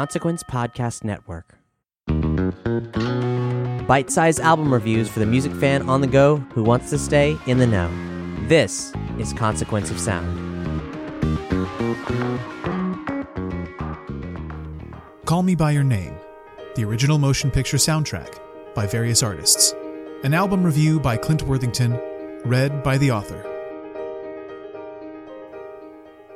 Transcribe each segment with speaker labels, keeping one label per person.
Speaker 1: Consequence Podcast Network. Bite sized album reviews for the music fan on the go who wants to stay in the know. This is Consequence of Sound.
Speaker 2: Call Me By Your Name, the original motion picture soundtrack by various artists. An album review by Clint Worthington, read by the author.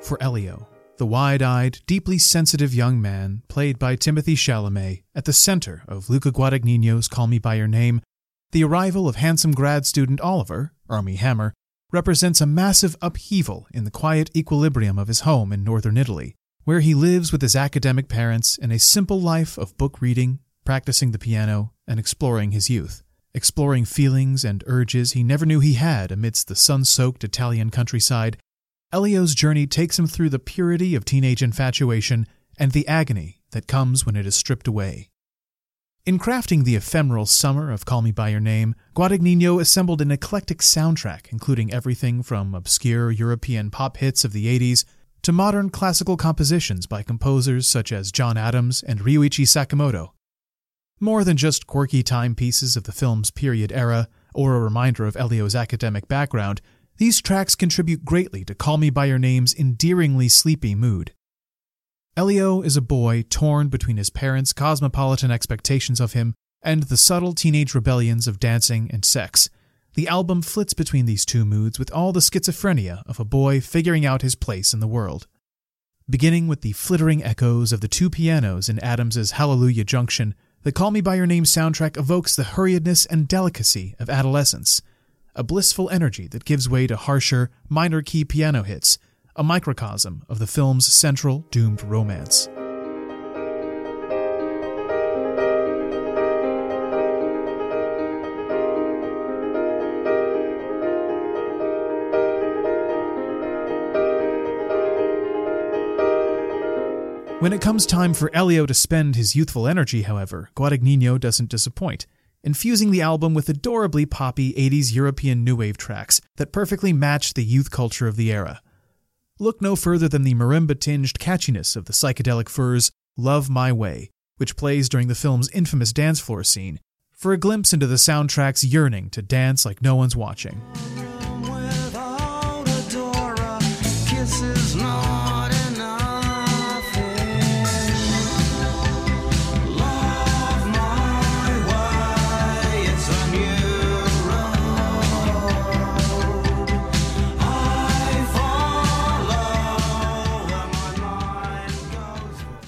Speaker 2: For Elio, the wide eyed, deeply sensitive young man, played by Timothée Chalamet, at the center of Luca Guadagnino's Call Me By Your Name, the arrival of handsome grad student Oliver, Armie Hammer, represents a massive upheaval in the quiet equilibrium of his home in northern Italy, where he lives with his academic parents in a simple life of book reading, practicing the piano, and exploring his youth. Exploring feelings and urges he never knew he had amidst the sun soaked Italian countryside Elio's journey takes him through the purity of teenage infatuation and the agony that comes when it is stripped away. In crafting the ephemeral summer of Call Me By Your Name, Guadagnino assembled an eclectic soundtrack including everything from obscure European pop hits of the 80s to modern classical compositions by composers such as John Adams and Ryuichi Sakamoto. More than just quirky timepieces of the film's period era or a reminder of Elio's academic background, these tracks contribute greatly to Call Me By Your Name's endearingly sleepy mood. Elio is a boy torn between his parents' cosmopolitan expectations of him and the subtle teenage rebellions of dancing and sex. The album flits between these two moods with all the schizophrenia of a boy figuring out his place in the world. Beginning with the flittering echoes of the two pianos in Adams's Hallelujah Junction, the Call Me By Your Name soundtrack evokes the hurriedness and delicacy of adolescence – a blissful energy that gives way to harsher, minor key piano hits, a microcosm of the film's central doomed romance. When it comes time for Elio to spend his youthful energy, however, Guadagnino doesn't disappoint infusing the album with adorably poppy 80s European new wave tracks that perfectly match the youth culture of the era. Look no further than the marimba tinged catchiness of the psychedelic furs Love My Way, which plays during the film's infamous dance floor scene, for a glimpse into the soundtrack's yearning to dance like no one's watching.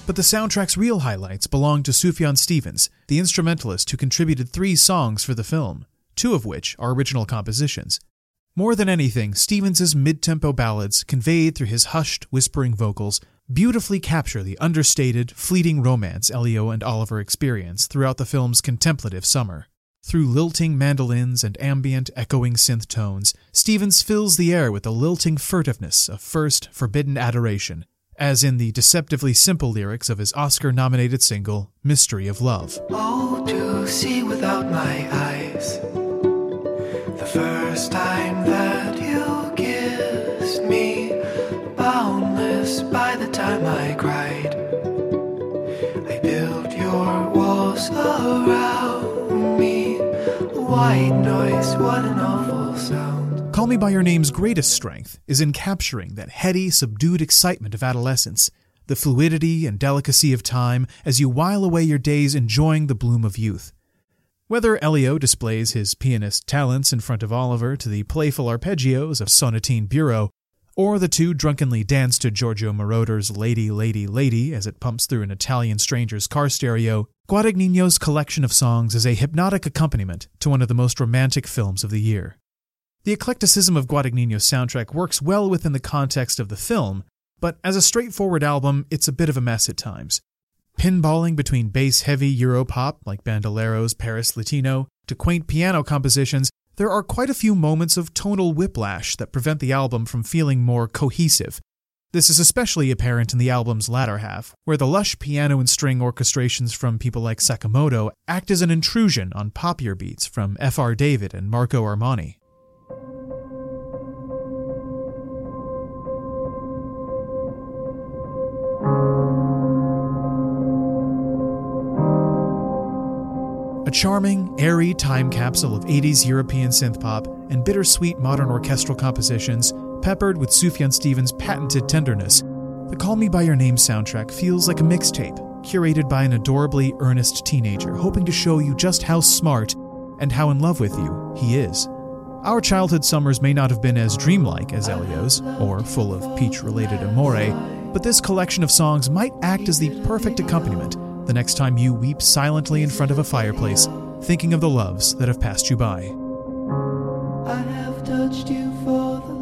Speaker 2: But the soundtrack's real highlights belong to Sufjan Stevens, the instrumentalist who contributed three songs for the film, two of which are original compositions. More than anything, Stevens's mid-tempo ballads, conveyed through his hushed, whispering vocals, beautifully capture the understated, fleeting romance Elio and Oliver experience throughout the film's contemplative summer. Through lilting mandolins and ambient, echoing synth tones, Stevens fills the air with the lilting furtiveness of first, forbidden adoration, as in the deceptively simple lyrics of his Oscar nominated single, Mystery of Love.
Speaker 3: Oh, to see without my eyes the first time that you kissed me, boundless by the time I cried. I built your walls around me, white noise, what an awful sound.
Speaker 2: Call Me By Your Name's greatest strength is in capturing that heady, subdued excitement of adolescence, the fluidity and delicacy of time as you while away your days enjoying the bloom of youth. Whether Elio displays his pianist talents in front of Oliver to the playful arpeggios of Sonatine Bureau, or the two drunkenly dance to Giorgio Moroder's Lady, Lady, Lady as it pumps through an Italian stranger's car stereo, Guadagnino's collection of songs is a hypnotic accompaniment to one of the most romantic films of the year. The eclecticism of Guadagnino's soundtrack works well within the context of the film, but as a straightforward album, it's a bit of a mess at times. Pinballing between bass heavy Europop like Bandolero's Paris Latino to quaint piano compositions, there are quite a few moments of tonal whiplash that prevent the album from feeling more cohesive. This is especially apparent in the album's latter half, where the lush piano and string orchestrations from people like Sakamoto act as an intrusion on poppier beats from F.R. David and Marco Armani. Charming, airy time capsule of 80s European synth pop and bittersweet modern orchestral compositions, peppered with Sufjan Stevens' patented tenderness, the Call Me By Your Name soundtrack feels like a mixtape curated by an adorably earnest teenager hoping to show you just how smart and how in love with you he is. Our childhood summers may not have been as dreamlike as Elio's, or full of peach related amore, but this collection of songs might act as the perfect accompaniment the next time you weep silently in front of a fireplace, thinking of the loves that have passed you by.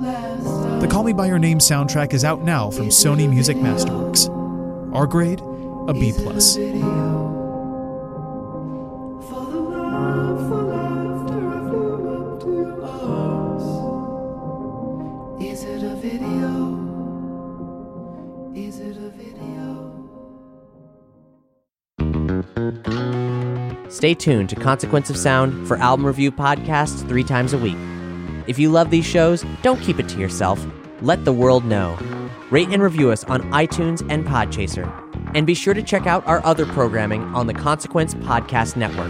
Speaker 3: The.
Speaker 2: The Call Me By Your Name soundtrack is out now from Sony Music Masterworks. Our grade, a B+. plus.
Speaker 1: Stay tuned to Consequence of Sound for album review podcasts three times a week. If you love these shows, don't keep it to yourself. Let the world know. Rate and review us on iTunes and Podchaser. And be sure to check out our other programming on the Consequence Podcast Network.